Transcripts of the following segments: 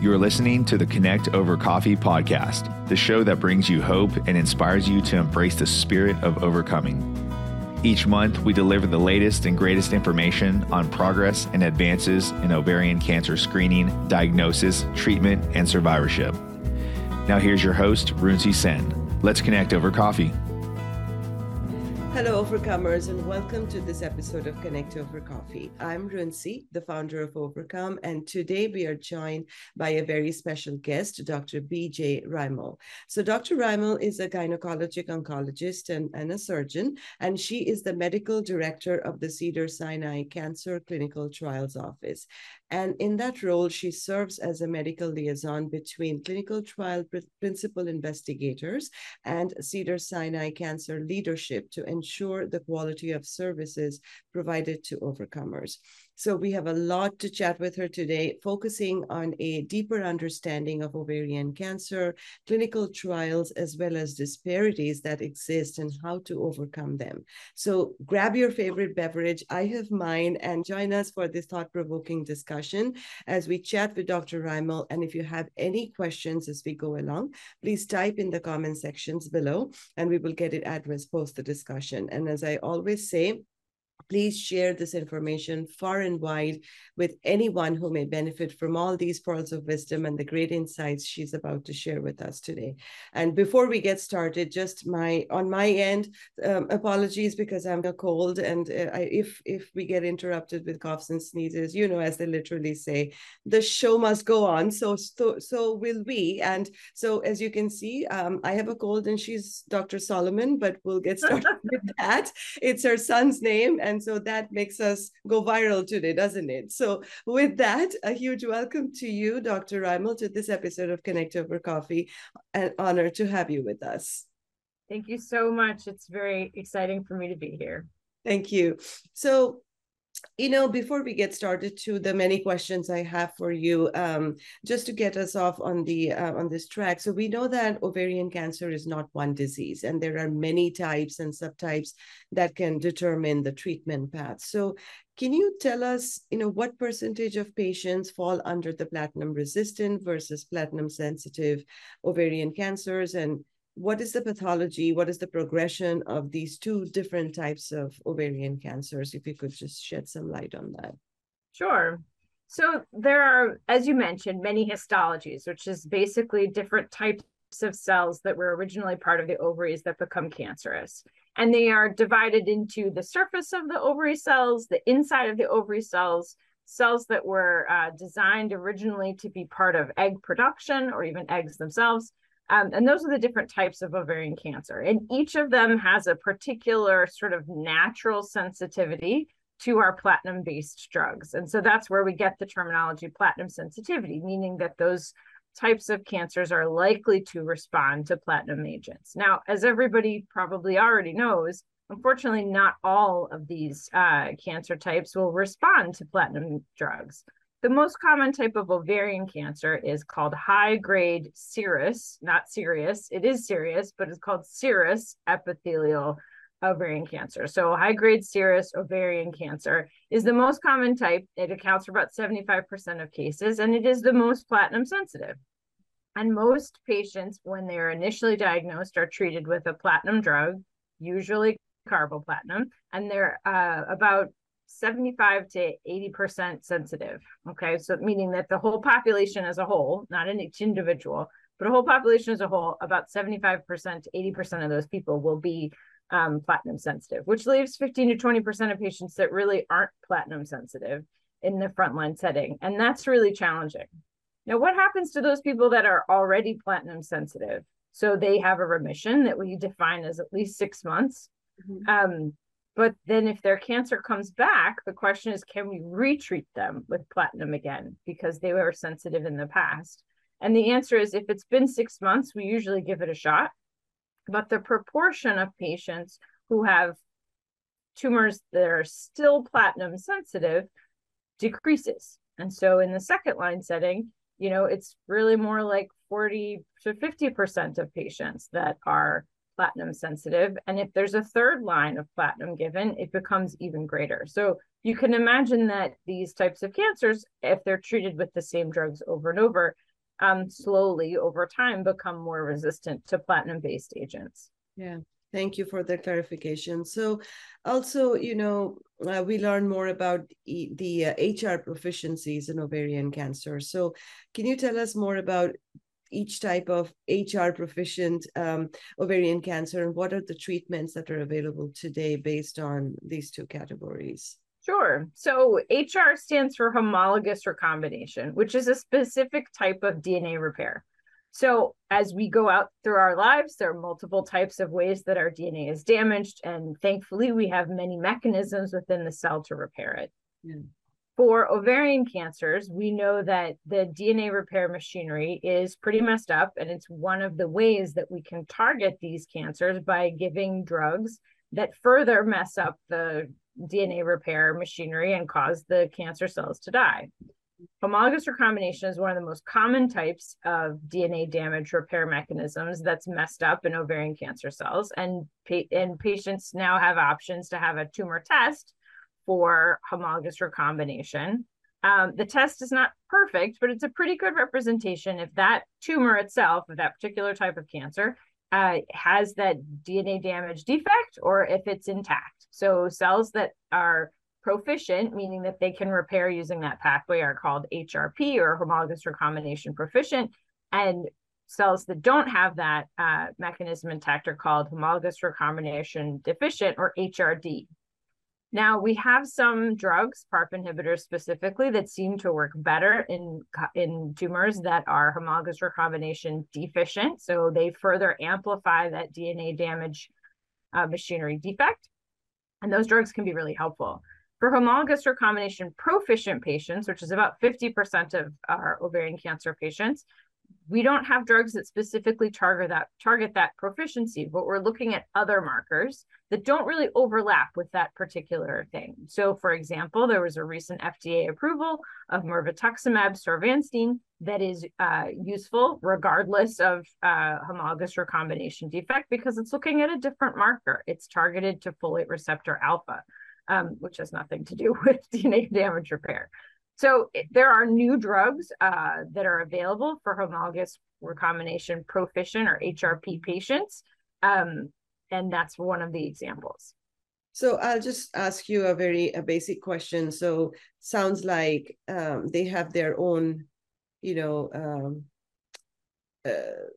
You are listening to the Connect Over Coffee podcast, the show that brings you hope and inspires you to embrace the spirit of overcoming. Each month, we deliver the latest and greatest information on progress and advances in ovarian cancer screening, diagnosis, treatment, and survivorship. Now, here's your host, Runci Sen. Let's connect over coffee. Hello, Overcomers, and welcome to this episode of Connect Over Coffee. I'm Runci, the founder of Overcome, and today we are joined by a very special guest, Dr. BJ Rimel. So, Dr. Rimel is a gynecologic oncologist and, and a surgeon, and she is the medical director of the Cedars Sinai Cancer Clinical Trials Office. And in that role, she serves as a medical liaison between clinical trial pr- principal investigators and Cedars Sinai Cancer leadership to ensure the quality of services provided to overcomers. So we have a lot to chat with her today, focusing on a deeper understanding of ovarian cancer, clinical trials, as well as disparities that exist and how to overcome them. So grab your favorite beverage. I have mine and join us for this thought-provoking discussion as we chat with Dr. Rimel. And if you have any questions as we go along, please type in the comment sections below and we will get it addressed post the discussion. And as I always say, Please share this information far and wide with anyone who may benefit from all these pearls of wisdom and the great insights she's about to share with us today. And before we get started, just my on my end, um, apologies because I'm a cold, and uh, I, if if we get interrupted with coughs and sneezes, you know, as they literally say, the show must go on. So so, so will we. And so as you can see, um, I have a cold, and she's Dr. Solomon, but we'll get started with that. It's her son's name and so that makes us go viral today, doesn't it? So, with that, a huge welcome to you, Dr. Rimel, to this episode of Connect Over Coffee. An honor to have you with us. Thank you so much. It's very exciting for me to be here. Thank you. So, you know, before we get started to the many questions I have for you, um, just to get us off on the uh, on this track. So we know that ovarian cancer is not one disease, and there are many types and subtypes that can determine the treatment path. So can you tell us, you know, what percentage of patients fall under the platinum resistant versus platinum sensitive ovarian cancers, and what is the pathology? What is the progression of these two different types of ovarian cancers? If you could just shed some light on that. Sure. So there are, as you mentioned, many histologies, which is basically different types of cells that were originally part of the ovaries that become cancerous. And they are divided into the surface of the ovary cells, the inside of the ovary cells, cells that were uh, designed originally to be part of egg production or even eggs themselves, um, and those are the different types of ovarian cancer. And each of them has a particular sort of natural sensitivity to our platinum based drugs. And so that's where we get the terminology platinum sensitivity, meaning that those types of cancers are likely to respond to platinum agents. Now, as everybody probably already knows, unfortunately, not all of these uh, cancer types will respond to platinum drugs. The most common type of ovarian cancer is called high grade serous, not serious. It is serious, but it's called serous epithelial ovarian cancer. So, high grade serous ovarian cancer is the most common type. It accounts for about 75% of cases, and it is the most platinum sensitive. And most patients, when they're initially diagnosed, are treated with a platinum drug, usually carboplatin, and they're uh, about 75 to 80% sensitive. Okay. So meaning that the whole population as a whole, not in each individual, but a whole population as a whole, about 75% to 80% of those people will be um, platinum sensitive, which leaves 15 to 20% of patients that really aren't platinum sensitive in the frontline setting. And that's really challenging. Now, what happens to those people that are already platinum sensitive? So they have a remission that we define as at least six months. Mm-hmm. Um, but then if their cancer comes back, the question is can we retreat them with platinum again because they were sensitive in the past? And the answer is if it's been six months, we usually give it a shot. But the proportion of patients who have tumors that are still platinum sensitive decreases. And so in the second line setting, you know, it's really more like 40 to 50% of patients that are platinum sensitive. And if there's a third line of platinum given, it becomes even greater. So you can imagine that these types of cancers, if they're treated with the same drugs over and over, um, slowly over time become more resistant to platinum based agents. Yeah. Thank you for the clarification. So, also, you know, uh, we learn more about e- the uh, HR proficiencies in ovarian cancer. So, can you tell us more about each type of HR proficient um, ovarian cancer and what are the treatments that are available today based on these two categories? Sure. So HR stands for homologous recombination, which is a specific type of DNA repair. So as we go out through our lives, there are multiple types of ways that our DNA is damaged. And thankfully, we have many mechanisms within the cell to repair it. Yeah. For ovarian cancers, we know that the DNA repair machinery is pretty messed up. And it's one of the ways that we can target these cancers by giving drugs that further mess up the DNA repair machinery and cause the cancer cells to die. Homologous recombination is one of the most common types of DNA damage repair mechanisms that's messed up in ovarian cancer cells. And, pa- and patients now have options to have a tumor test for homologous recombination. Um, the test is not perfect, but it's a pretty good representation if that tumor itself, of that particular type of cancer, uh, has that DNA damage defect or if it's intact. So cells that are proficient, meaning that they can repair using that pathway, are called HRP or homologous recombination proficient. And cells that don't have that uh, mechanism intact are called homologous recombination deficient or HRD. Now we have some drugs, PARP inhibitors specifically, that seem to work better in in tumors that are homologous recombination deficient. So they further amplify that DNA damage uh, machinery defect, and those drugs can be really helpful. For homologous recombination proficient patients, which is about 50% of our ovarian cancer patients, we don't have drugs that specifically target that target that proficiency but we're looking at other markers that don't really overlap with that particular thing. So for example there was a recent fda approval of mirvetuximab soravtansine that is uh, useful regardless of uh, homologous recombination defect because it's looking at a different marker. It's targeted to folate receptor alpha um, which has nothing to do with dna damage repair so there are new drugs uh, that are available for homologous recombination proficient or HRP patients. Um, and that's one of the examples. So I'll just ask you a very a basic question. So sounds like um, they have their own, you know, um, uh,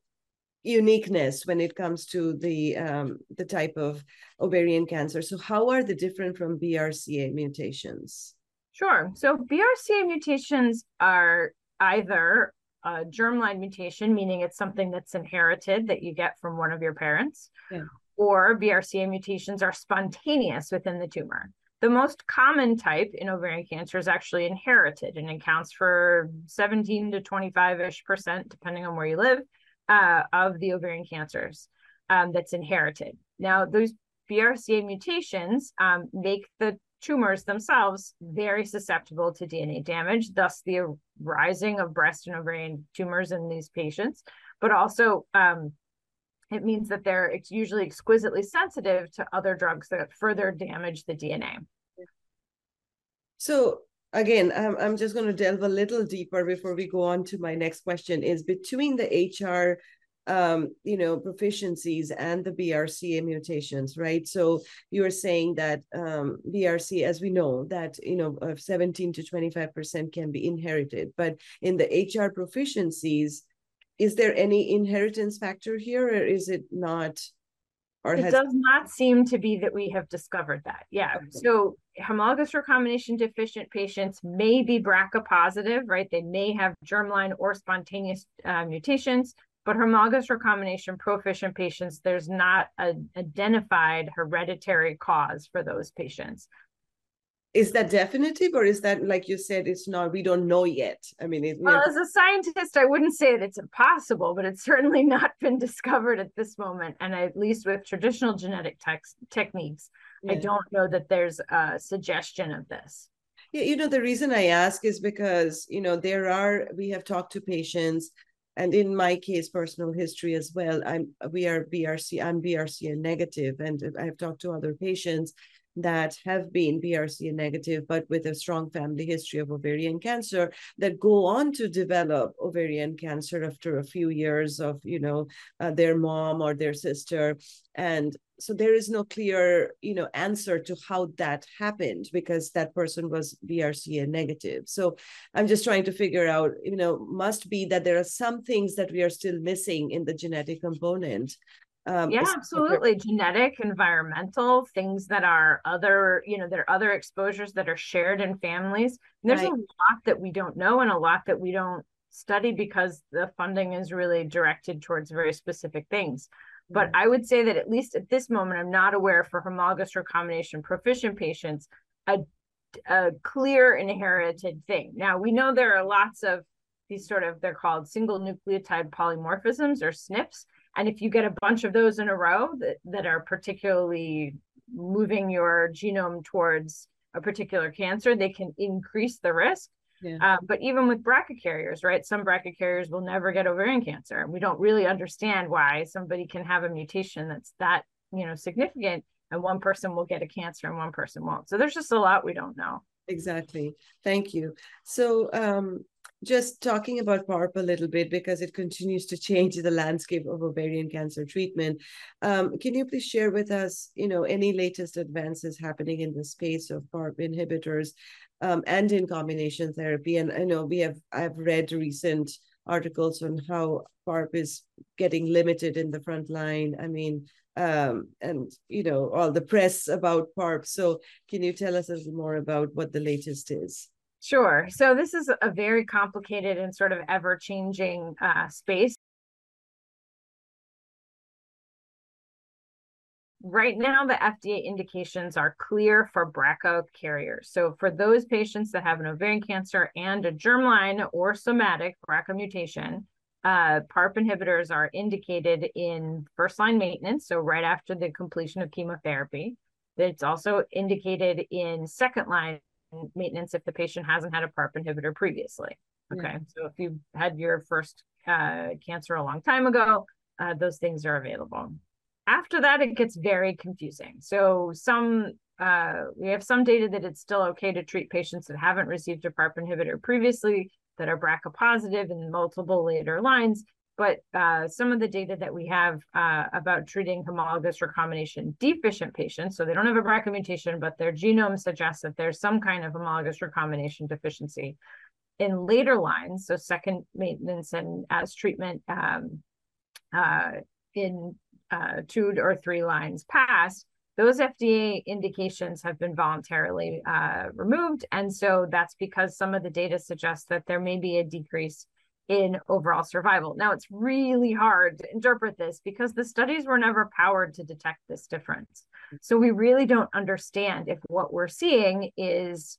uniqueness when it comes to the um, the type of ovarian cancer. So how are they different from BRCA mutations? Sure. So BRCA mutations are either a germline mutation, meaning it's something that's inherited that you get from one of your parents, yeah. or BRCA mutations are spontaneous within the tumor. The most common type in ovarian cancer is actually inherited and accounts for 17 to 25 ish percent, depending on where you live, uh, of the ovarian cancers um, that's inherited. Now, those BRCA mutations um, make the tumors themselves very susceptible to DNA damage, thus the rising of breast and ovarian tumors in these patients. But also, um, it means that they're usually exquisitely sensitive to other drugs that further damage the DNA. So again, I'm, I'm just going to delve a little deeper before we go on to my next question is between the HR um, you know, proficiencies and the BRCA mutations, right? So you are saying that um, BRCA, as we know, that you know, of 17 to 25 percent can be inherited, but in the HR proficiencies, is there any inheritance factor here, or is it not? Or it has... does not seem to be that we have discovered that. Yeah. Okay. So homologous recombination deficient patients may be BRCA positive, right? They may have germline or spontaneous uh, mutations but homologous recombination proficient patients, there's not an identified hereditary cause for those patients. Is that definitive, or is that like you said, it's not? We don't know yet. I mean, it, well, as a scientist, I wouldn't say that it's impossible, but it's certainly not been discovered at this moment. And at least with traditional genetic tex- techniques, yeah. I don't know that there's a suggestion of this. Yeah, you know, the reason I ask is because you know there are we have talked to patients and in my case personal history as well i'm we are brc i'm brca negative. And i have talked to other patients that have been BRCA negative, but with a strong family history of ovarian cancer that go on to develop ovarian cancer after a few years of, you know, uh, their mom or their sister. And so there is no clear, you know, answer to how that happened because that person was BRCA negative. So I'm just trying to figure out, you know, must be that there are some things that we are still missing in the genetic component um, yeah, absolutely. Genetic, environmental, things that are other, you know, there are other exposures that are shared in families. And there's right. a lot that we don't know and a lot that we don't study because the funding is really directed towards very specific things. But I would say that at least at this moment, I'm not aware for homologous recombination proficient patients a, a clear inherited thing. Now we know there are lots of these sort of they're called single nucleotide polymorphisms or SNPs and if you get a bunch of those in a row that, that are particularly moving your genome towards a particular cancer, they can increase the risk. Yeah. Uh, but even with BRCA carriers, right? Some BRCA carriers will never get ovarian cancer. We don't really understand why somebody can have a mutation that's that, you know, significant and one person will get a cancer and one person won't. So there's just a lot we don't know. Exactly. Thank you. So um, just talking about PARP a little bit because it continues to change the landscape of ovarian cancer treatment. Um, can you please share with us, you know, any latest advances happening in the space of PARP inhibitors um, and in combination therapy? And I know we have I've read recent articles on how PARP is getting limited in the front line. I mean, um, and you know all the press about PARP. So can you tell us a little more about what the latest is? Sure. So this is a very complicated and sort of ever changing uh, space. Right now, the FDA indications are clear for BRCA carriers. So for those patients that have an ovarian cancer and a germline or somatic BRCA mutation, uh, PARP inhibitors are indicated in first line maintenance, so right after the completion of chemotherapy. It's also indicated in second line maintenance if the patient hasn't had a PARP inhibitor previously. Okay, yeah. so if you had your first uh, cancer a long time ago, uh, those things are available. After that, it gets very confusing. So some uh, we have some data that it's still okay to treat patients that haven't received a PARP inhibitor previously that are BRCA positive in multiple later lines. But uh, some of the data that we have uh, about treating homologous recombination deficient patients, so they don't have a BRCA mutation, but their genome suggests that there's some kind of homologous recombination deficiency in later lines, so second maintenance and as treatment um, uh, in uh, two or three lines past, those FDA indications have been voluntarily uh, removed. And so that's because some of the data suggests that there may be a decrease in overall survival. Now, it's really hard to interpret this because the studies were never powered to detect this difference. So we really don't understand if what we're seeing is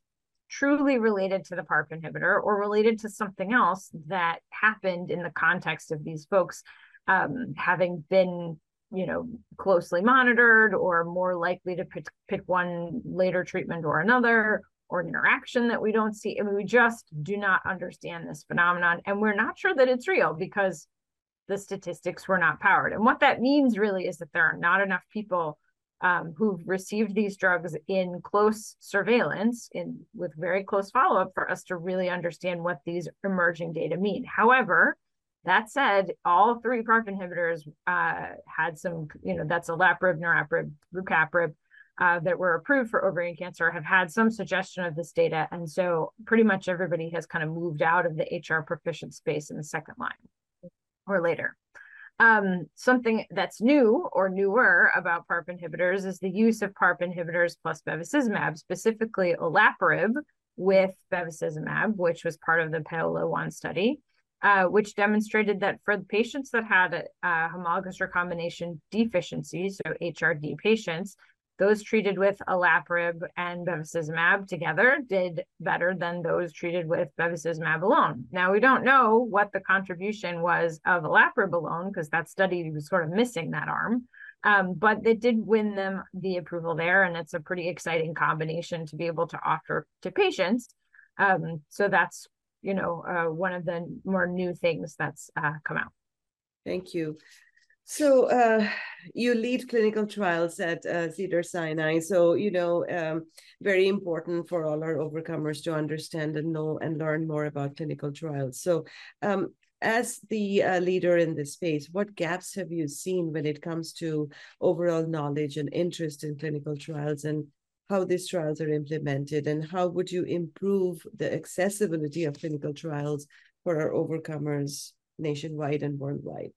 truly related to the PARP inhibitor or related to something else that happened in the context of these folks um, having been you know closely monitored or more likely to pick, pick one later treatment or another or interaction that we don't see. We just do not understand this phenomenon. And we're not sure that it's real because the statistics were not powered. And what that means really is that there are not enough people um, who've received these drugs in close surveillance in with very close follow-up for us to really understand what these emerging data mean. However, that said, all three PARP inhibitors uh, had some, you know, that's olaparib, niraparib, rucaparib, uh, that were approved for ovarian cancer have had some suggestion of this data. And so pretty much everybody has kind of moved out of the HR proficient space in the second line or later. Um, something that's new or newer about PARP inhibitors is the use of PARP inhibitors plus bevacizumab, specifically olaparib with bevacizumab, which was part of the PAOLA-1 study. Uh, which demonstrated that for the patients that had a, a homologous recombination deficiency, so HRD patients, those treated with olaparib and bevacizumab together did better than those treated with bevacizumab alone. Now we don't know what the contribution was of olaparib alone because that study was sort of missing that arm. Um, but it did win them the approval there, and it's a pretty exciting combination to be able to offer to patients. Um, so that's you know uh, one of the more new things that's uh, come out. Thank you. So uh, you lead clinical trials at uh, Cedars Sinai. So you know, um, very important for all our overcomers to understand and know and learn more about clinical trials. So um, as the uh, leader in this space, what gaps have you seen when it comes to overall knowledge and interest in clinical trials and how these trials are implemented and how would you improve the accessibility of clinical trials for our overcomers nationwide and worldwide?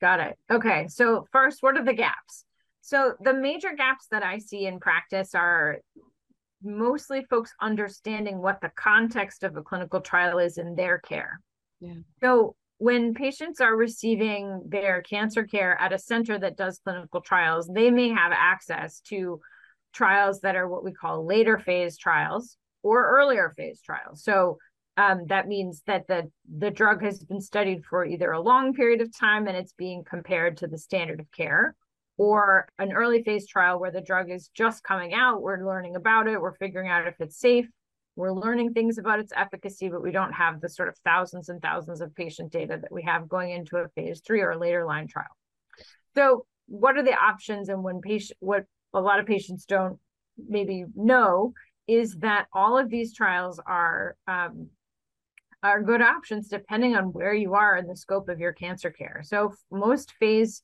Got it. Okay. So, first, what are the gaps? So, the major gaps that I see in practice are mostly folks understanding what the context of a clinical trial is in their care. Yeah. So when patients are receiving their cancer care at a center that does clinical trials, they may have access to trials that are what we call later phase trials or earlier phase trials. So um, that means that the the drug has been studied for either a long period of time and it's being compared to the standard of care, or an early phase trial where the drug is just coming out. We're learning about it. We're figuring out if it's safe we're learning things about its efficacy, but we don't have the sort of thousands and thousands of patient data that we have going into a phase three or later line trial. So, what are the options? And when patient, what a lot of patients don't maybe know is that all of these trials are um, are good options depending on where you are in the scope of your cancer care. So, most phase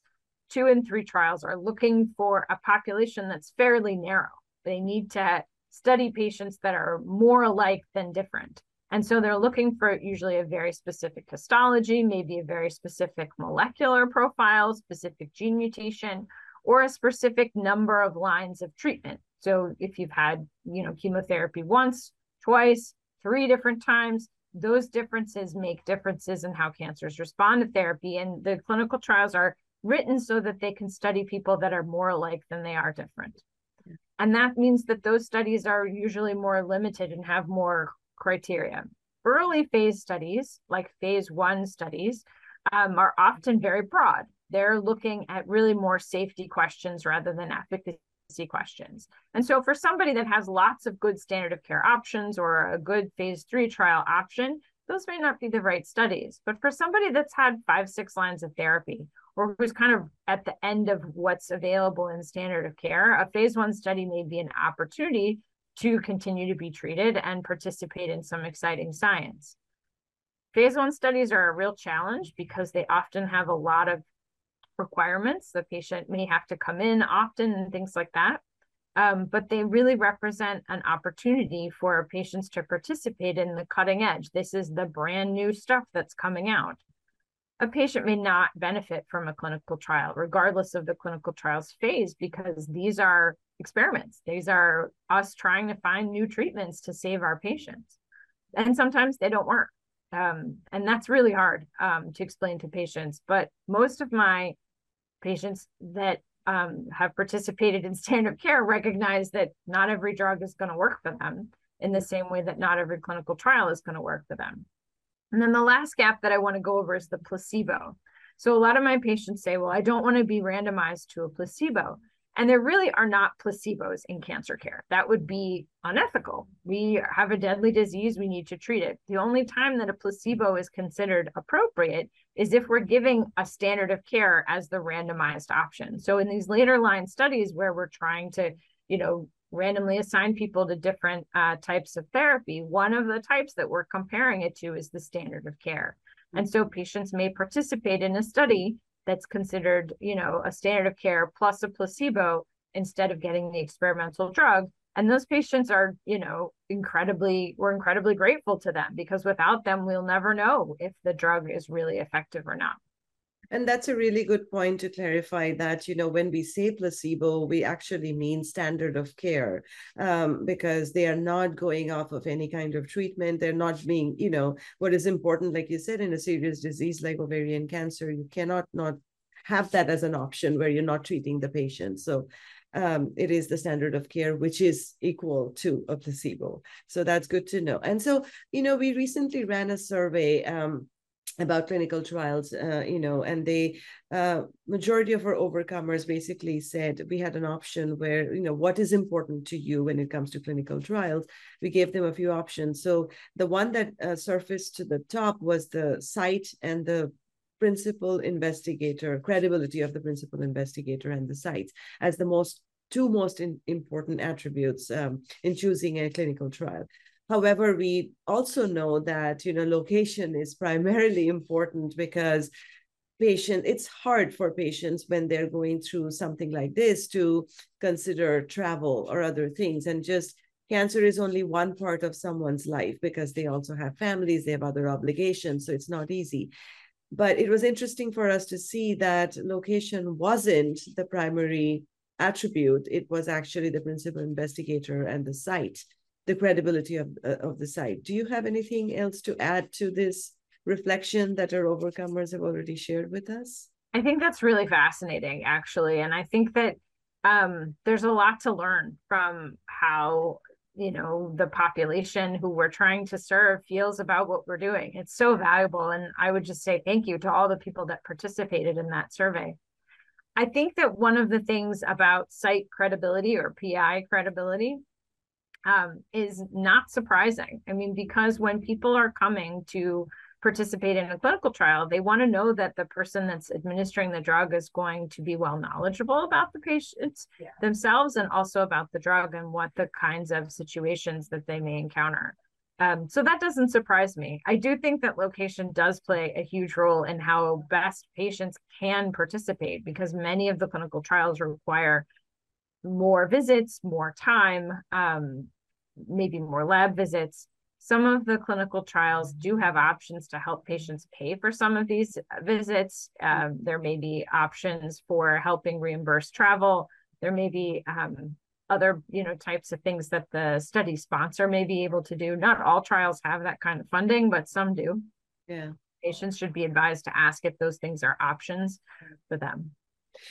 two and three trials are looking for a population that's fairly narrow. They need to study patients that are more alike than different. And so they're looking for usually a very specific histology, maybe a very specific molecular profile, specific gene mutation, or a specific number of lines of treatment. So if you've had, you know, chemotherapy once, twice, three different times, those differences make differences in how cancers respond to therapy. And the clinical trials are written so that they can study people that are more alike than they are different. And that means that those studies are usually more limited and have more criteria. Early phase studies, like phase one studies, um, are often very broad. They're looking at really more safety questions rather than efficacy questions. And so, for somebody that has lots of good standard of care options or a good phase three trial option, those may not be the right studies. But for somebody that's had five, six lines of therapy or who's kind of at the end of what's available in standard of care, a phase one study may be an opportunity to continue to be treated and participate in some exciting science. Phase one studies are a real challenge because they often have a lot of requirements. The patient may have to come in often and things like that. Um, but they really represent an opportunity for patients to participate in the cutting edge. This is the brand new stuff that's coming out a patient may not benefit from a clinical trial, regardless of the clinical trials phase, because these are experiments. These are us trying to find new treatments to save our patients. And sometimes they don't work. Um, and that's really hard um, to explain to patients. But most of my patients that um, have participated in standard care recognize that not every drug is going to work for them in the same way that not every clinical trial is going to work for them. And then the last gap that I want to go over is the placebo. So a lot of my patients say, well, I don't want to be randomized to a placebo. And there really are not placebos in cancer care. That would be unethical. We have a deadly disease, we need to treat it. The only time that a placebo is considered appropriate is if we're giving a standard of care as the randomized option. So in these later line studies where we're trying to, you know, randomly assign people to different uh, types of therapy. One of the types that we're comparing it to is the standard of care. And so patients may participate in a study that's considered, you know, a standard of care plus a placebo instead of getting the experimental drug. And those patients are, you know, incredibly, we're incredibly grateful to them because without them, we'll never know if the drug is really effective or not. And that's a really good point to clarify that, you know, when we say placebo, we actually mean standard of care um, because they are not going off of any kind of treatment. They're not being, you know, what is important, like you said, in a serious disease like ovarian cancer, you cannot not have that as an option where you're not treating the patient. So um, it is the standard of care, which is equal to a placebo. So that's good to know. And so, you know, we recently ran a survey. Um, about clinical trials, uh, you know, and the uh, majority of our overcomers basically said we had an option where, you know, what is important to you when it comes to clinical trials? We gave them a few options. So the one that uh, surfaced to the top was the site and the principal investigator, credibility of the principal investigator and the sites as the most two most in, important attributes um, in choosing a clinical trial. However, we also know that you know location is primarily important because patient it's hard for patients when they're going through something like this to consider travel or other things and just cancer is only one part of someone's life because they also have families they have other obligations so it's not easy but it was interesting for us to see that location wasn't the primary attribute it was actually the principal investigator and the site the credibility of, uh, of the site do you have anything else to add to this reflection that our overcomers have already shared with us? I think that's really fascinating, actually. And I think that um, there's a lot to learn from how you know the population who we're trying to serve feels about what we're doing. It's so valuable and i would just say thank you to all the people that participated in that survey. I think that one of the things about site credibility or pi credibility um, is not surprising. I mean because when people are coming to participate in a clinical trial, they want to know that the person that's administering the drug is going to be well knowledgeable about the patients yeah. themselves and also about the drug and what the kinds of situations that they may encounter. Um, so that doesn't surprise me. I do think that location does play a huge role in how best patients can participate because many of the clinical trials require more visits, more time, um, maybe more lab visits. Some of the clinical trials do have options to help patients pay for some of these visits. Um, there may be options for helping reimburse travel. There may be um, other you know types of things that the study sponsor may be able to do. Not all trials have that kind of funding, but some do. Yeah. Patients should be advised to ask if those things are options for them.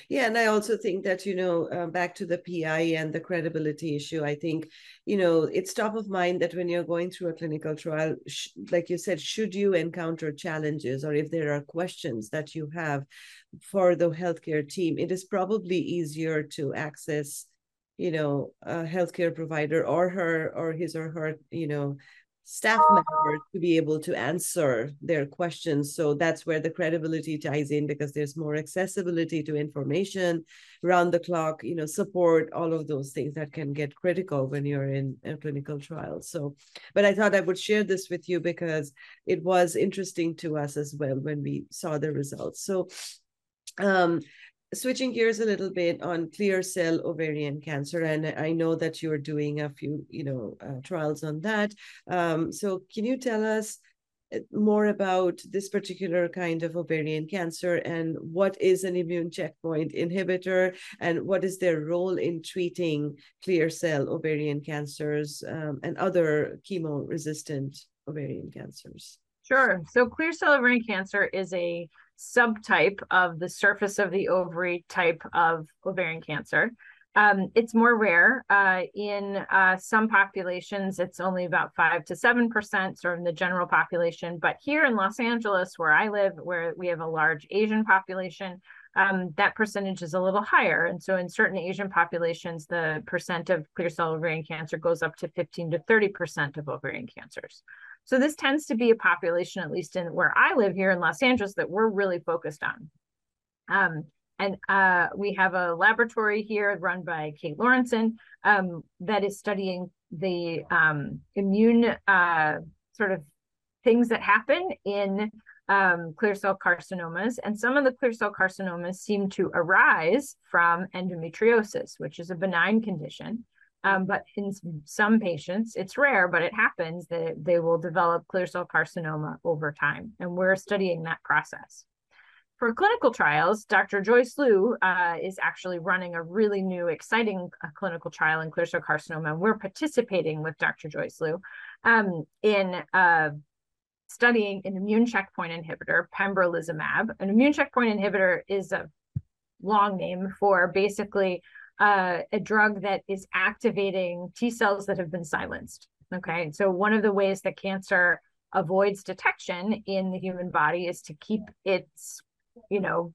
Yeah, and I also think that, you know, uh, back to the PI and the credibility issue, I think, you know, it's top of mind that when you're going through a clinical trial, sh- like you said, should you encounter challenges or if there are questions that you have for the healthcare team, it is probably easier to access, you know, a healthcare provider or her or his or her, you know, staff members to be able to answer their questions. So that's where the credibility ties in because there's more accessibility to information, round the clock, you know, support, all of those things that can get critical when you're in a clinical trial. So, but I thought I would share this with you because it was interesting to us as well when we saw the results. So um switching gears a little bit on clear cell ovarian cancer and i know that you're doing a few you know uh, trials on that. Um, so can you tell us uh, more about this particular kind of ovarian cancer and what is an immune checkpoint inhibitor and what is their role in treating clear cell ovarian cancers um, and other chemo resistant ovarian cancers? Sure. So clear cell ovarian cancer is a subtype of the surface of the ovary type of ovarian cancer. Um, it's more rare. Uh, in uh, some populations, it's only about five to seven percent, sort of in the general population. But here in Los Angeles, where I live, where we have a large Asian population, um, that percentage is a little higher. And so, in certain Asian populations, the percent of clear cell ovarian cancer goes up to 15 to 30 percent of ovarian cancers. So this tends to be a population, at least in where I live here in Los Angeles, that we're really focused on. Um, and uh, we have a laboratory here run by Kate Lawrenson um, that is studying the um, immune uh, sort of things that happen in um, clear cell carcinomas. And some of the clear cell carcinomas seem to arise from endometriosis, which is a benign condition. Um, but in some patients, it's rare, but it happens that they will develop clear cell carcinoma over time. And we're studying that process. For clinical trials, Dr. Joyce Liu uh, is actually running a really new, exciting uh, clinical trial in clear cell carcinoma. And we're participating with Dr. Joyce Liu um, in uh, studying an immune checkpoint inhibitor, pembrolizumab. An immune checkpoint inhibitor is a long name for basically uh, a drug that is activating T cells that have been silenced. Okay, so one of the ways that cancer avoids detection in the human body is to keep its, you know,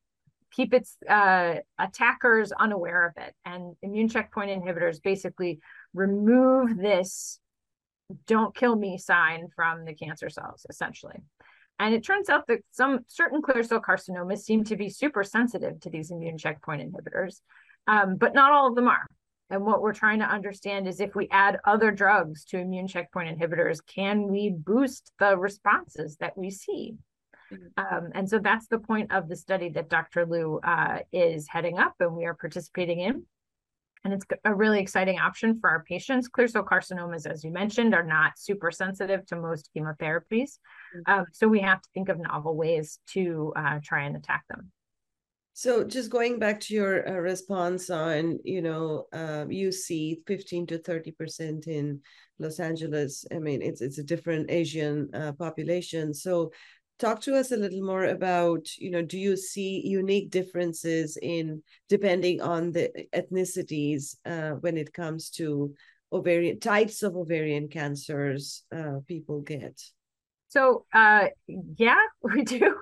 keep its uh, attackers unaware of it. And immune checkpoint inhibitors basically remove this don't kill me sign from the cancer cells, essentially. And it turns out that some certain clear cell carcinomas seem to be super sensitive to these immune checkpoint inhibitors, um, but not all of them are. And what we're trying to understand is if we add other drugs to immune checkpoint inhibitors, can we boost the responses that we see? Mm-hmm. Um, and so that's the point of the study that Dr. Liu uh, is heading up and we are participating in. And it's a really exciting option for our patients. Clear cell carcinomas, as you mentioned, are not super sensitive to most chemotherapies. Mm-hmm. Um, so we have to think of novel ways to uh, try and attack them. So just going back to your uh, response on, you know, uh, you see 15 to 30% in Los Angeles. I mean, it's it's a different Asian uh, population. So talk to us a little more about, you know, do you see unique differences in depending on the ethnicities uh, when it comes to ovarian types of ovarian cancers uh, people get? So uh, yeah, we do.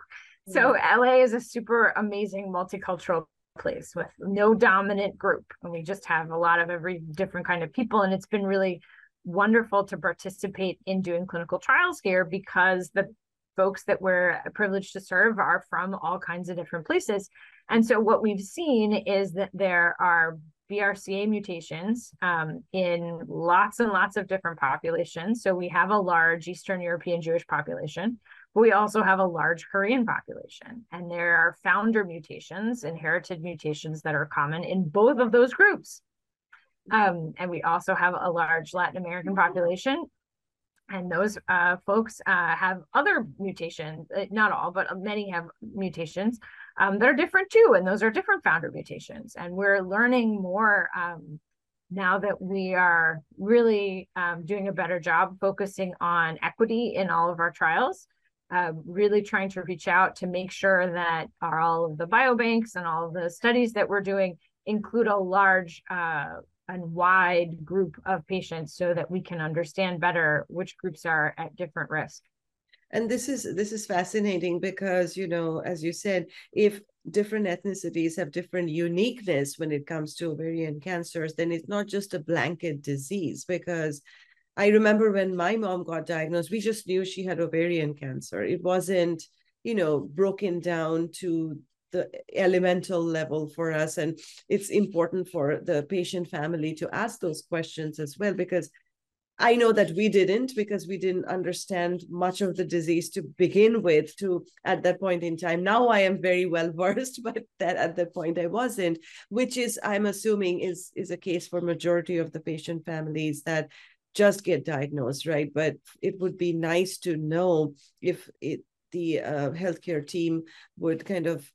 So LA is a super amazing multicultural place with no dominant group. And we just have a lot of every different kind of people. And it's been really wonderful to participate in doing clinical trials here because the folks that we're privileged to serve are from all kinds of different places. And so what we've seen is that there are BRCA mutations um, in lots and lots of different populations. So we have a large Eastern European Jewish population. But we also have a large Korean population, and there are founder mutations, inherited mutations that are common in both of those groups. Um, and we also have a large Latin American population, and those uh, folks uh, have other mutations, uh, not all, but many have mutations um, that are different too, and those are different founder mutations. And we're learning more um, now that we are really um, doing a better job focusing on equity in all of our trials uh, really trying to reach out to make sure that our, all of the biobanks and all the studies that we're doing include a large uh, and wide group of patients so that we can understand better which groups are at different risk. And this is this is fascinating because you know as you said if different ethnicities have different uniqueness when it comes to ovarian cancers then it's not just a blanket disease because I remember when my mom got diagnosed, we just knew she had ovarian cancer. It wasn't, you know, broken down to the elemental level for us. And it's important for the patient family to ask those questions as well, because I know that we didn't because we didn't understand much of the disease to begin with to at that point in time. Now I am very well versed, but that at that point I wasn't, which is I'm assuming is is a case for majority of the patient families that just get diagnosed, right? But it would be nice to know if it, the uh, healthcare team would kind of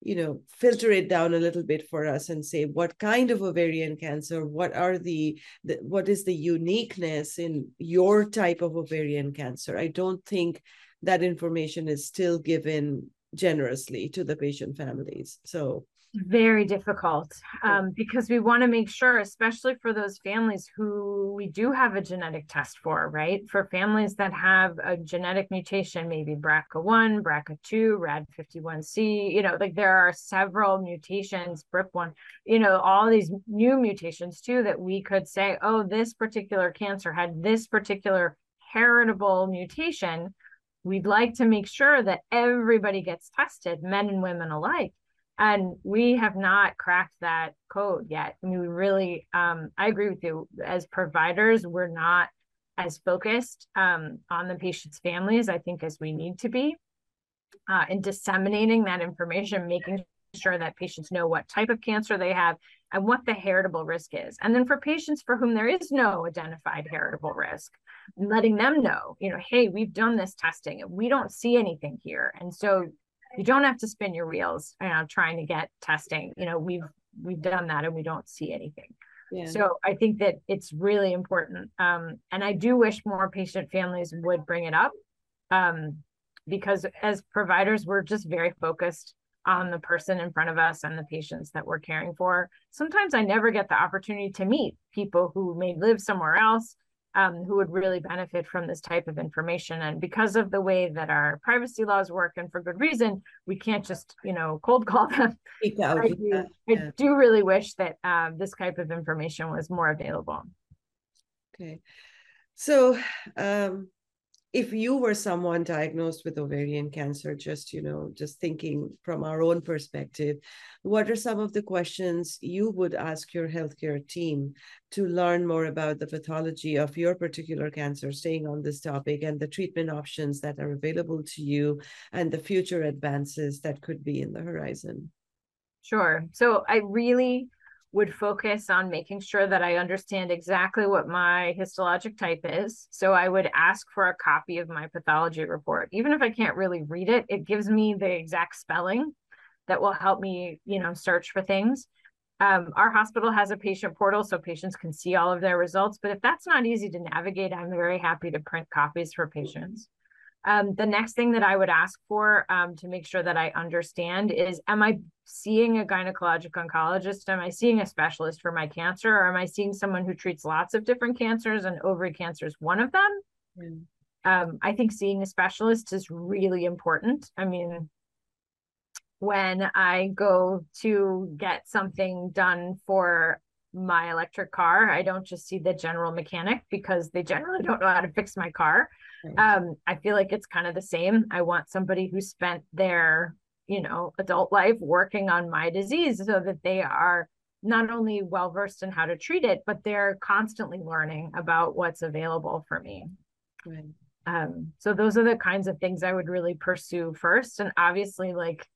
you know filter it down a little bit for us and say what kind of ovarian cancer? What are the, the what is the uniqueness in your type of ovarian cancer? I don't think that information is still given generously to the patient families. So very difficult um, because we want to make sure, especially for those families who we do have a genetic test for, right? For families that have a genetic mutation, maybe BRCA1, BRCA2, RAD51C, you know, like there are several mutations, BRIP1, you know, all these new mutations too that we could say, oh, this particular cancer had this particular heritable mutation. We'd like to make sure that everybody gets tested, men and women alike and we have not cracked that code yet. I mean we really um, i agree with you. As providers we're not as focused um, on the patient's families i think as we need to be uh, in disseminating that information making sure that patients know what type of cancer they have and what the heritable risk is. And then for patients for whom there is no identified heritable risk letting them know you know hey we've done this testing and we don't see anything here. And so you don't have to spin your wheels you know trying to get testing. You know we've we've done that and we don't see anything. Yeah. so i think that it's really important um, and i do wish more patient families would bring it up um, because as providers we're just very focused on the person in front of us and the patients that we're caring for. Sometimes i never get the opportunity to meet people who may live somewhere else um, who would really benefit from this type of information. And because of the way that our privacy laws work, and for good reason, we can't just, you know, cold call them. I, do, yeah. I do really wish that uh, this type of information was more available. Okay. So, um, if you were someone diagnosed with ovarian cancer just you know just thinking from our own perspective what are some of the questions you would ask your healthcare team to learn more about the pathology of your particular cancer staying on this topic and the treatment options that are available to you and the future advances that could be in the horizon? Sure. So i really would focus on making sure that I understand exactly what my histologic type is. So I would ask for a copy of my pathology report. Even if I can't really read it, it gives me the exact spelling that will help me, you know, search for things. Um, our hospital has a patient portal so patients can see all of their results. But if that's not easy to navigate, I'm very happy to print copies for patients. Um, the next thing that I would ask for um, to make sure that I understand is Am I seeing a gynecologic oncologist? Am I seeing a specialist for my cancer? Or am I seeing someone who treats lots of different cancers and ovary cancer is one of them? Mm. Um, I think seeing a specialist is really important. I mean, when I go to get something done for my electric car, I don't just see the general mechanic because they generally don't know how to fix my car. Um, I feel like it's kind of the same. I want somebody who spent their, you know, adult life working on my disease so that they are not only well versed in how to treat it, but they're constantly learning about what's available for me. Right. Um, so those are the kinds of things I would really pursue first. And obviously, like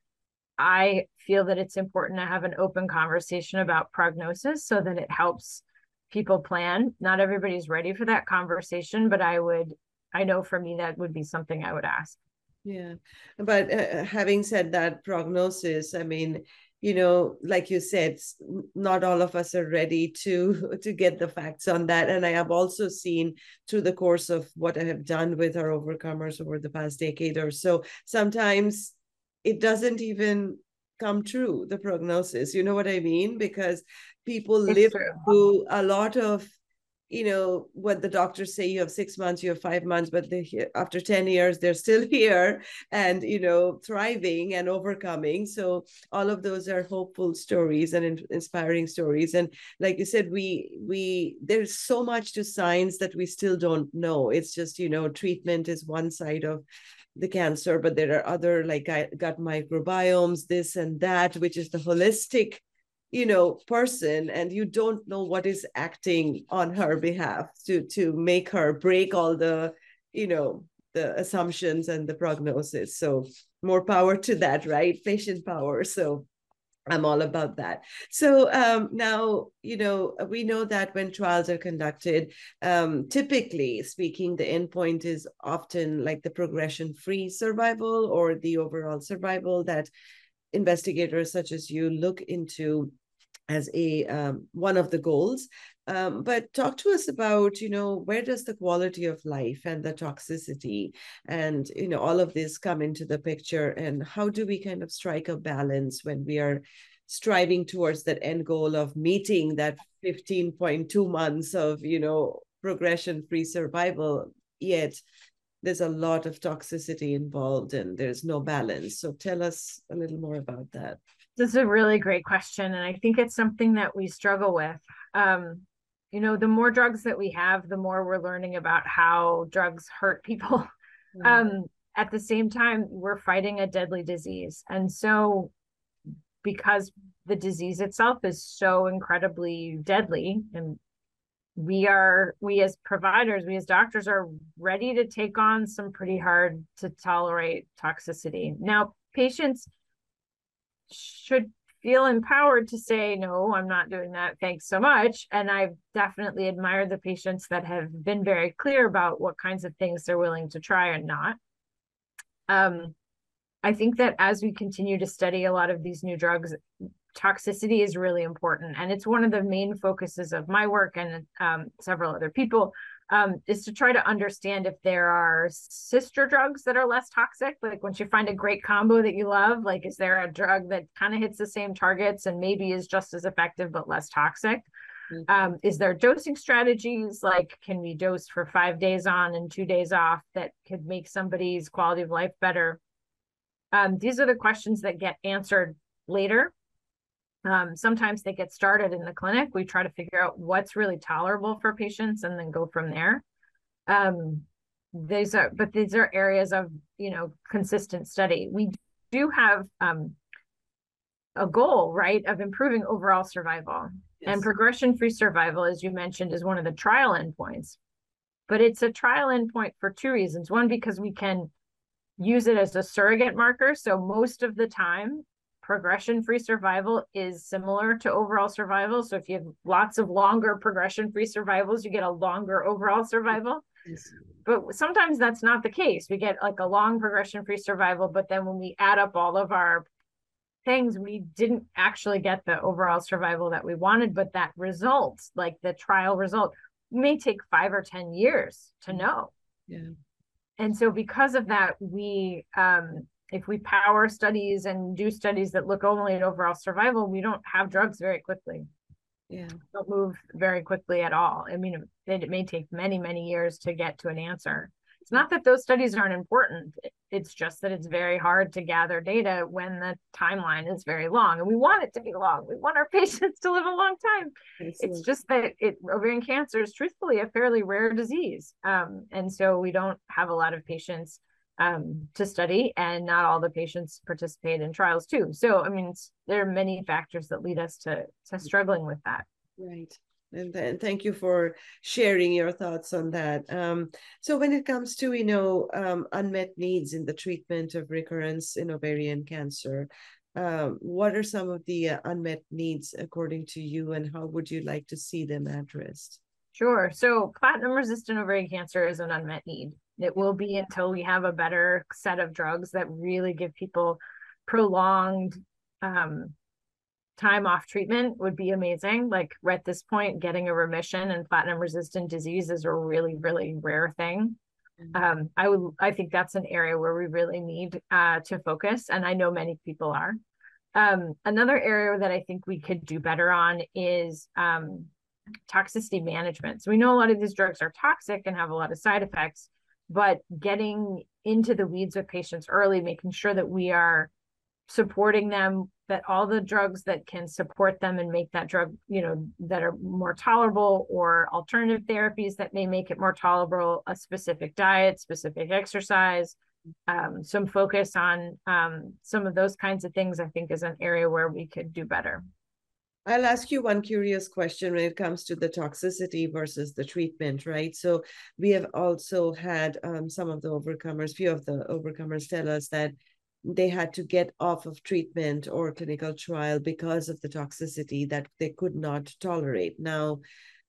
I feel that it's important to have an open conversation about prognosis so that it helps people plan. Not everybody's ready for that conversation, but I would I know for me that would be something I would ask. Yeah. But uh, having said that, prognosis, I mean, you know like you said not all of us are ready to to get the facts on that and i have also seen through the course of what i have done with our overcomers over the past decade or so sometimes it doesn't even come true the prognosis you know what i mean because people it's live true. through a lot of you know what the doctors say you have six months you have five months but they, after 10 years they're still here and you know thriving and overcoming. So all of those are hopeful stories and in, inspiring stories. And like you said we we there's so much to science that we still don't know. It's just you know treatment is one side of the cancer but there are other like gut microbiomes this and that which is the holistic you know person and you don't know what is acting on her behalf to to make her break all the you know the assumptions and the prognosis. So more power to that right? Patient power. So I'm all about that. So um, now, you know, we know that when trials are conducted, um, typically speaking, the endpoint is often like the progression free survival or the overall survival that investigators such as you look into as a um, one of the goals. Um, but talk to us about, you know, where does the quality of life and the toxicity and, you know, all of this come into the picture and how do we kind of strike a balance when we are striving towards that end goal of meeting that 15.2 months of, you know, progression free survival, yet there's a lot of toxicity involved and there's no balance. So tell us a little more about that. This is a really great question. And I think it's something that we struggle with. Um, you know, the more drugs that we have, the more we're learning about how drugs hurt people. Mm-hmm. Um, at the same time, we're fighting a deadly disease. And so, because the disease itself is so incredibly deadly, and we are, we as providers, we as doctors are ready to take on some pretty hard to tolerate toxicity. Now, patients should feel empowered to say no i'm not doing that. Thanks so much. And i've definitely admired the patients that have been very clear about what kinds of things they're willing to try and not. Um, i think that as we continue to study a lot of these new drugs toxicity is really important. And it's one of the main focuses of my work and um, several other people um, is to try to understand if there are sister drugs that are less toxic. Like once you find a great combo that you love, like is there a drug that kind of hits the same targets and maybe is just as effective but less toxic? Mm-hmm. Um, is there dosing strategies like can we dose for five days on and two days off that could make somebody's quality of life better? Um, these are the questions that get answered later um, sometimes they get started in the clinic. We try to figure out what's really tolerable for patients and then go from there. Um, these are but these are areas of you know consistent study we do have um, a goal right of improving overall survival yes. and progression free survival as you mentioned is one of the trial endpoints but it's a trial endpoint for two reasons one because we can use it as a surrogate marker so most of the time progression free survival is similar to overall survival so if you have lots of longer progression free survivals you get a longer overall survival but sometimes that's not the case. We get like a long progression free survival, but then when we add up all of our things, we didn't actually get the overall survival that we wanted. But that result, like the trial result, may take five or 10 years to know. Yeah. And so, because of that, we, um, if we power studies and do studies that look only at overall survival, we don't have drugs very quickly. Yeah. Don't move very quickly at all. I mean it, it, may take many many years to get to an answer. It's not that those studies aren't important. It's just that it's very hard to gather data when the timeline is very long and we want it to be long. We want our patients to live a long time. It's just that it ovarian cancer is truthfully a fairly rare disease. Um, and so we don't have a lot of patients um, to study, and not all the patients participate in trials too. So, I mean, there are many factors that lead us to to struggling with that. Right. And then thank you for sharing your thoughts on that. Um, so when it comes to you know um, unmet needs in the treatment of recurrence in ovarian cancer, um, what are some of the uh, unmet needs according to you, and how would you like to see them addressed? Sure. So platinum resistant ovarian cancer is an unmet need. It will be until we have a better set of drugs that really give people prolonged um, time off treatment would be amazing. Like at this point, getting a remission in platinum resistant disease is a really, really rare thing. Mm-hmm. Um, I would, I think that's an area where we really need uh, to focus, and I know many people are. Um, another area that I think we could do better on is um, toxicity management. So we know a lot of these drugs are toxic and have a lot of side effects, but getting into the weeds with patients early, making sure that we are supporting them, that all the drugs that can support them and make that drug, you know, that are more tolerable or alternative therapies that may make it more tolerable, a specific diet, specific exercise, um, some focus on um, some of those kinds of things, I think is an area where we could do better. I'll ask you one curious question when it comes to the toxicity versus the treatment, right? So we have also had um, some of the overcomers, few of the overcomers tell us that they had to get off of treatment or clinical trial because of the toxicity that they could not tolerate. Now,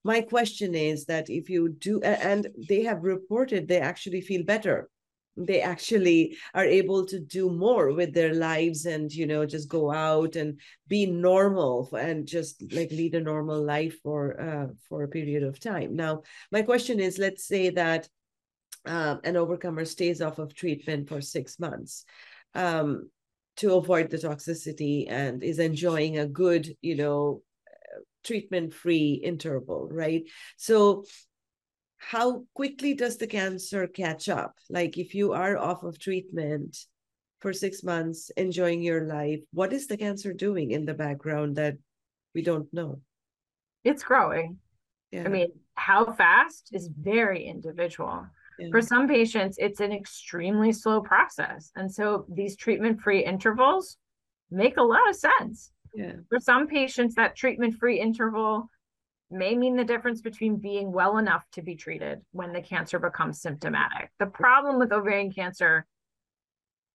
my question is that if you do, and they have reported they actually feel better they actually are able to do more with their lives and you know just go out and be normal and just like lead a normal life for uh, for a period of time. Now my question is let's say that um, an overcomer stays off of treatment for six months um, to avoid the toxicity and is enjoying a good you know treatment free interval right? So how quickly does the cancer catch up? Like if you are off of treatment for six months, enjoying your life, what is the cancer doing in the background that we don't know? It's growing. Yeah. I mean, how fast is very individual. Yeah. For some patients, it's an extremely slow process. And so these treatment free intervals make a lot of sense. Yeah. For some patients, that treatment free interval may mean the difference between being well enough to be treated when the cancer becomes symptomatic. The problem with ovarian cancer,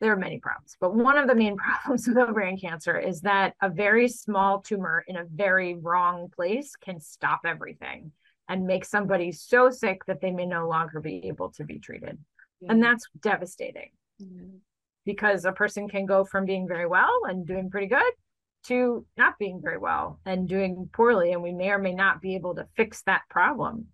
there are many problems, but one of the main problems with ovarian cancer is that a very small tumor in a very wrong place can stop everything and make somebody so sick that they may no longer be able to be treated. Yeah. And mm. that's devastating. Yeah. Because a person can go from being very well and doing pretty good to not being very well and doing poorly and we may or may not be able to fix that problem.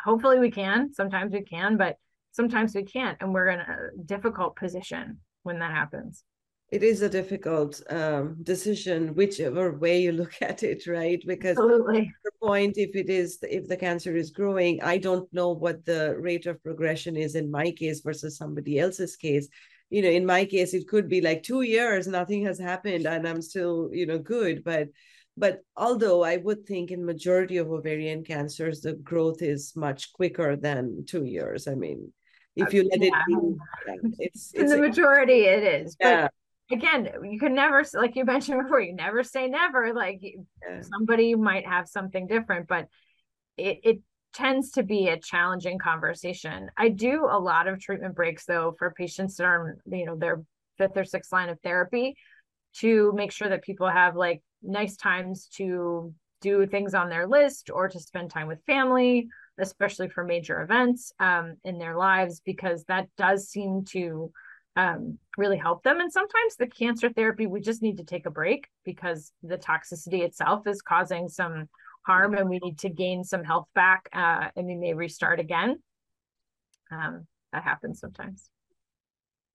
Hopefully we can. Sometimes we can but sometimes we can't and we're in a difficult position when that happens. It is a difficult um, decision whichever way you look at it right? Because absolutely. the point if it is if the cancer is growing i don't know what the rate of progression is in my case versus somebody else's case you know in my case it could be like two years nothing has happened and i'm still you know good but but although i would think in majority of ovarian cancers the growth is much quicker than two years i mean if you let yeah. it be it's, it's in the majority it is yeah. but again you can never like you mentioned before you never say never like yeah. somebody might have something different but it, it tends to be a challenging conversation i do a lot of treatment breaks though for patients that are you know their fifth or sixth line of therapy to make sure that people have like nice times to do things on their list or to spend time with family especially for major events um, in their lives, because that does seem to um, really help them. And sometimes the cancer therapy, we just need to take a break because the toxicity itself is causing some harm and we need to gain some health back uh, and we may restart again. Um, that happens sometimes.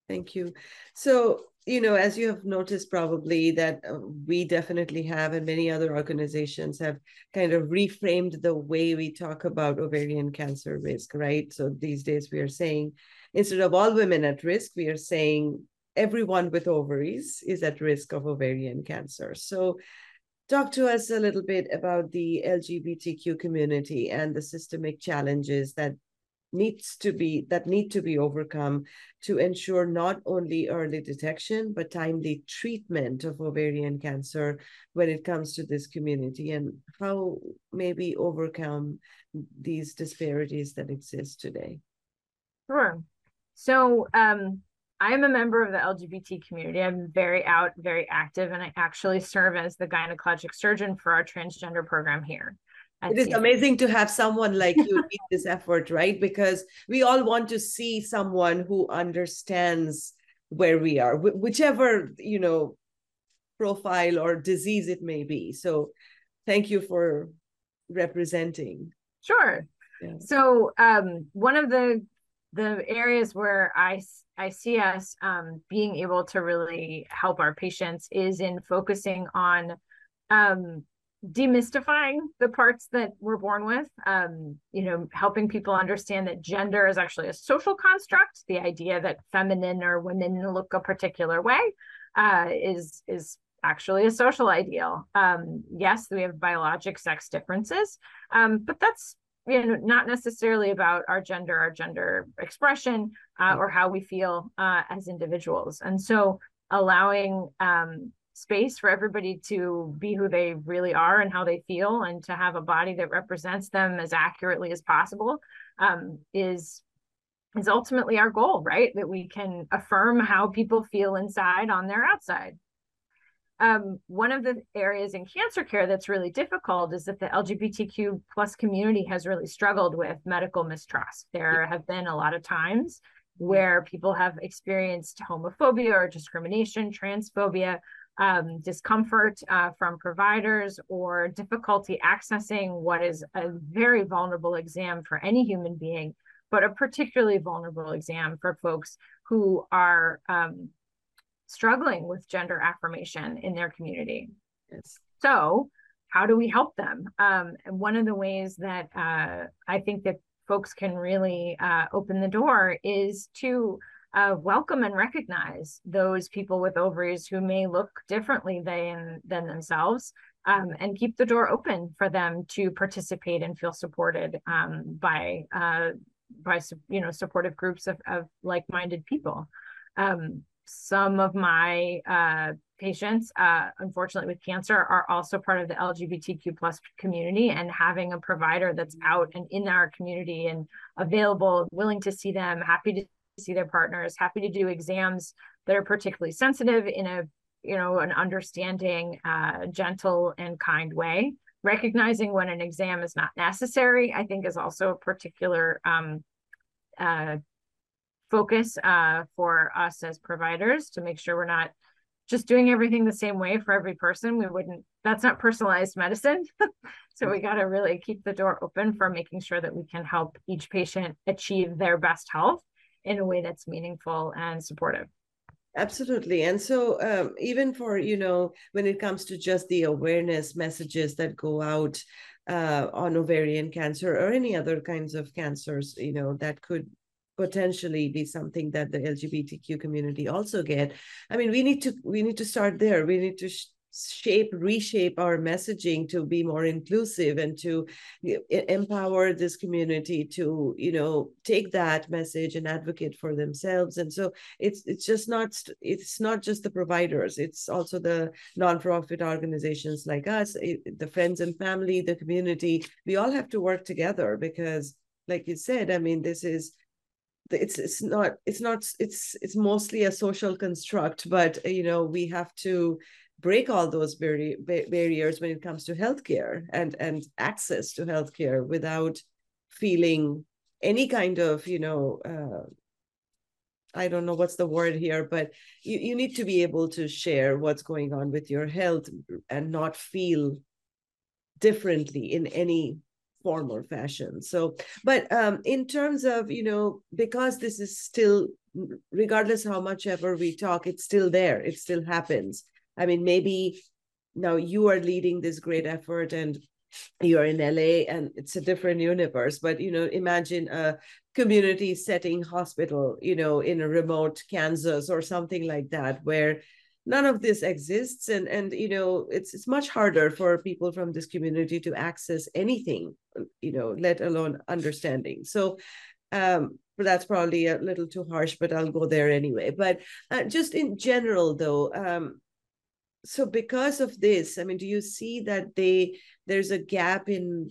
Thank you. So, you know, as you have noticed probably that uh, we definitely have, and many other organizations have kind of reframed the way we talk about ovarian cancer risk, right? So these days we are saying instead of all women at risk, we are saying everyone with ovaries is at risk of ovarian cancer. So, talk to us a little bit about the LGBTQ community and the systemic challenges that needs to be that need to be overcome to ensure not only early detection but timely treatment of ovarian cancer when it comes to this community and how maybe overcome these disparities that exist today. Sure. So um I'm a member of the LGBT community. I'm very out, very active, and I actually serve as the gynecologic surgeon for our transgender program here it is amazing to have someone like you in this effort, right? Because we all want to see someone who understands where we are, whichever you know profile or disease it may be. So, thank you for representing. Sure. Yeah. So, um, one of the the areas where I I see us um, being able to really help our patients is in focusing on um, demystifying the parts that we're born with um, you know helping people understand that gender is actually a social construct. The idea that feminine or women look a particular way uh, is is actually a social ideal. Um, yes we have biologic sex differences um, but that's you know not necessarily about our gender our gender expression uh, or how we feel uh, as individuals. And so allowing um, space for everybody to be who they really are and how they feel and to have a body that represents them as accurately as possible um, is is ultimately our goal right? That we can affirm how people feel inside on their outside um, one of the areas in cancer care that's really difficult is that the lgbtq plus community has really struggled with medical mistrust. There have been a lot of times where people have experienced homophobia or discrimination transphobia um, discomfort uh, from providers or difficulty accessing what is a very vulnerable exam for any human being, but a particularly vulnerable exam for folks who are um, struggling with gender affirmation in their community. Yes. So, how do we help them? Um, and one of the ways that uh, I think that folks can really uh, open the door is to uh, welcome and recognize those people with ovaries who may look differently than than themselves um, and keep the door open for them to participate and feel supported um, by uh, by you know supportive groups of, of like-minded people um, some of my uh, patients uh, unfortunately with cancer are also part of the lgbtq plus community and having a provider that's out and in our community and available willing to see them happy to see their partners, happy to do exams that are particularly sensitive in a you know an understanding, uh, gentle and kind way. Recognizing when an exam is not necessary, I think, is also a particular um, uh, focus uh, for us as providers to make sure we're not just doing everything the same way for every person. We wouldn't. That's not personalized medicine. so we got to really keep the door open for making sure that we can help each patient achieve their best health in a way that's meaningful and supportive absolutely and so um, even for you know when it comes to just the awareness messages that go out uh, on ovarian cancer or any other kinds of cancers you know that could potentially be something that the lgbtq community also get. I mean we need to we need to start there. We need to sh- shape reshape our messaging to be more inclusive and to empower this community to you know take that message and advocate for themselves. And so it's it's just not it's not just the providers it's also the nonprofit organizations like us the friends and family the community. We all have to work together because like you said i mean this is it's it's not it's not it's it's mostly a social construct but you know we have to break all those barri- barriers when it comes to healthcare and and access to healthcare without feeling any kind of you know uh, I don't know what's the word here, but you, you need to be able to share what's going on with your health and not feel differently in any form or fashion. So, but um, in terms of, you know, because this is still, regardless how much ever we talk, it's still there, it still happens. I mean, maybe now you are leading this great effort and you're in LA and it's a different universe, but you know, imagine a community setting hospital, you know, in a remote Kansas or something like that, where none of this exists. And and you know it's it's much harder for people from this community to access anything you know let alone understanding. So um that's probably a little too harsh but i'll go there anyway. But uh, just in general though um so because of this i mean do you see that they there's a gap in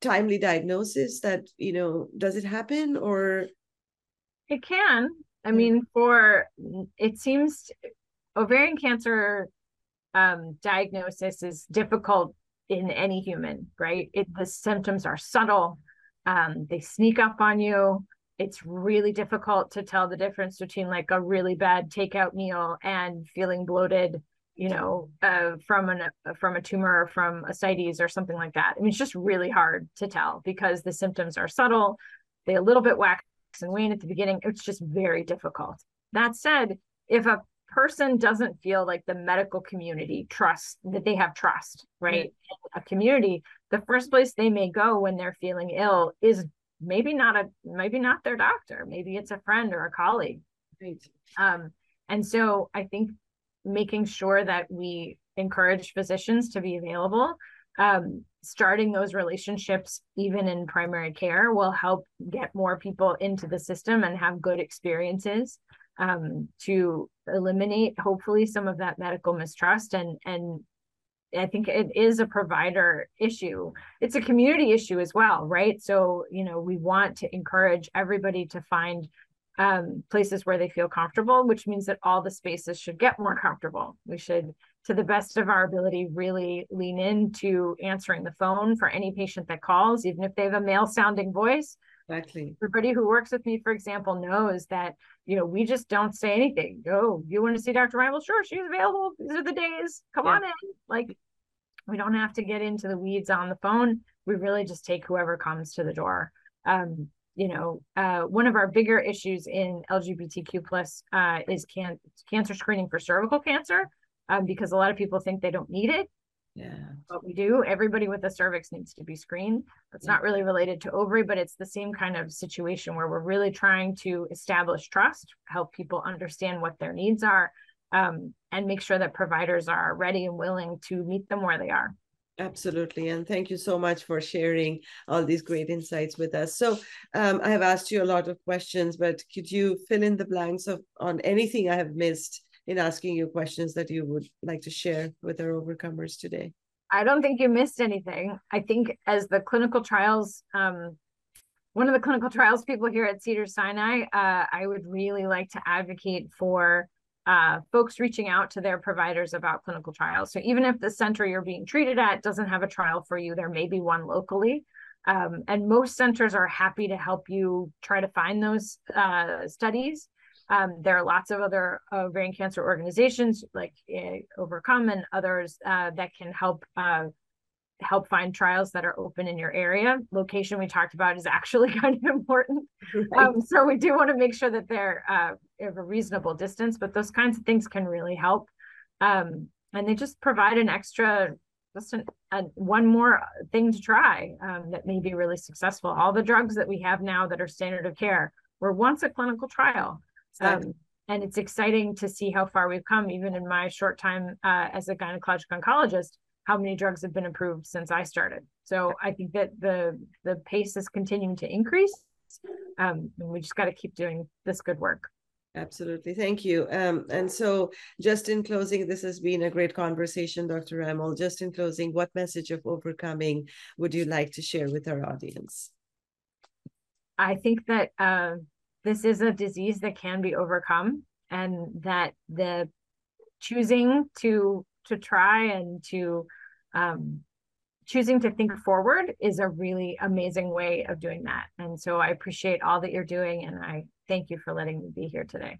timely diagnosis that you know does it happen or? It can. I mean for it seems ovarian cancer um, diagnosis is difficult in any human right? It the symptoms are subtle. Um, they sneak up on you. It's really difficult to tell the difference between like a really bad takeout meal and feeling bloated you know uh, from an from a tumor or from ascites or something like that. I mean it's just really hard to tell because the symptoms are subtle. They a little bit wax and wane at the beginning. It's just very difficult. That said if a person doesn't feel like the medical community trusts that they have trust right? Mm-hmm. a community the first place they may go when they're feeling ill is maybe not a maybe not their doctor. Maybe it's a friend or a colleague. Right. Um and so i think making sure that we encourage physicians to be available um, starting those relationships even in primary care will help get more people into the system and have good experiences um, to eliminate hopefully some of that medical mistrust and and I think it is a provider issue. It's a community issue as well, right? So, you know, we want to encourage everybody to find um, places where they feel comfortable, which means that all the spaces should get more comfortable. We should, to the best of our ability, really lean into answering the phone for any patient that calls, even if they have a male sounding voice. Exactly. Everybody who works with me, for example, knows that, you know, we just don't say anything. Oh, you want to see Dr. Well, Sure, she's available. These are the days. Come yeah. on in. Like, we don't have to get into the weeds on the phone. We really just take whoever comes to the door. Um, you know, uh, one of our bigger issues in LGBTQ plus uh, is can- cancer screening for cervical cancer, um, because a lot of people think they don't need it. Yeah. What we do. Everybody with a cervix needs to be screened. It's yeah. not really related to ovary, but it's the same kind of situation where we're really trying to establish trust, help people understand what their needs are, um, and make sure that providers are ready and willing to meet them where they are. Absolutely. And thank you so much for sharing all these great insights with us. So um, I have asked you a lot of questions, but could you fill in the blanks of on anything I have missed in asking you questions that you would like to share with our overcomers today? I don't think you missed anything. I think as the clinical trials, um, one of the clinical trials people here at Cedars Sinai, uh, I would really like to advocate for uh, folks reaching out to their providers about clinical trials. So even if the center you're being treated at doesn't have a trial for you, there may be one locally. Um, and most centers are happy to help you try to find those uh, studies. Um, there are lots of other ovarian cancer organizations like uh, Overcome and others uh, that can help uh, help find trials that are open in your area. Location we talked about is actually kind of important. Right. Um, so we do want to make sure that they're uh, of a reasonable distance, but those kinds of things can really help. Um, and they just provide an extra, just an, a, one more thing to try um, that may be really successful. All the drugs that we have now that are standard of care were once a clinical trial. Um, and it's exciting to see how far we've come, even in my short time uh, as a gynecologic oncologist. How many drugs have been approved since I started? So I think that the the pace is continuing to increase, um, and we just got to keep doing this good work. Absolutely. Thank you. Um, and so, just in closing, this has been a great conversation, Dr. Rimel. Just in closing, what message of overcoming would you like to share with our audience? I think that uh, this is a disease that can be overcome, and that the choosing to to try and to um, choosing to think forward is a really amazing way of doing that. And so I appreciate all that you're doing, and I thank you for letting me be here today.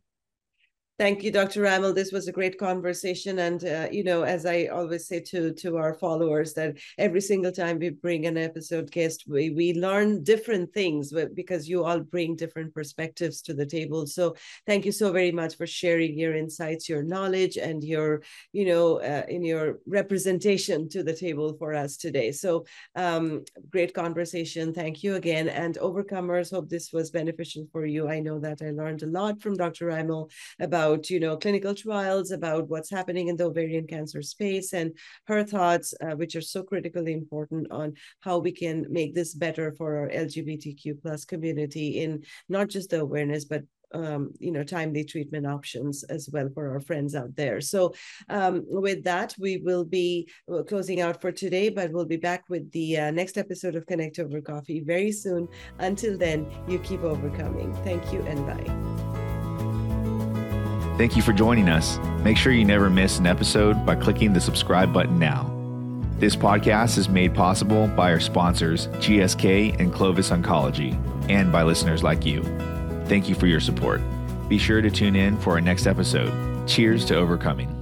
Thank you, Dr. Rimel. This was a great conversation. And, uh, you know, as I always say to, to our followers, that every single time we bring an episode guest, we, we learn different things because you all bring different perspectives to the table. So thank you so very much for sharing your insights, your knowledge, and your, you know, uh, in your representation to the table for us today. So um, great conversation. Thank you again. And overcomers, hope this was beneficial for you. I know that I learned a lot from Dr. Rimel about about you know clinical trials about what's happening in the ovarian cancer space and her thoughts uh, which are so critically important on how we can make this better for our lgbtq plus community in not just the awareness but um, you know, timely treatment options as well for our friends out there. So, um, with that, we will be closing out for today, but we'll be back with the uh, next episode of Connect Ovar Coffee very soon. Until then, you keep overcoming. Thank you and bye. Thank you for joining us. Make sure you never miss an episode by clicking the subscribe button now. This podcast is made possible by our sponsors, GSK and Clovis Oncology, and by listeners like you. Thank you for your support. Be sure to tune in for our next episode. Cheers to overcoming.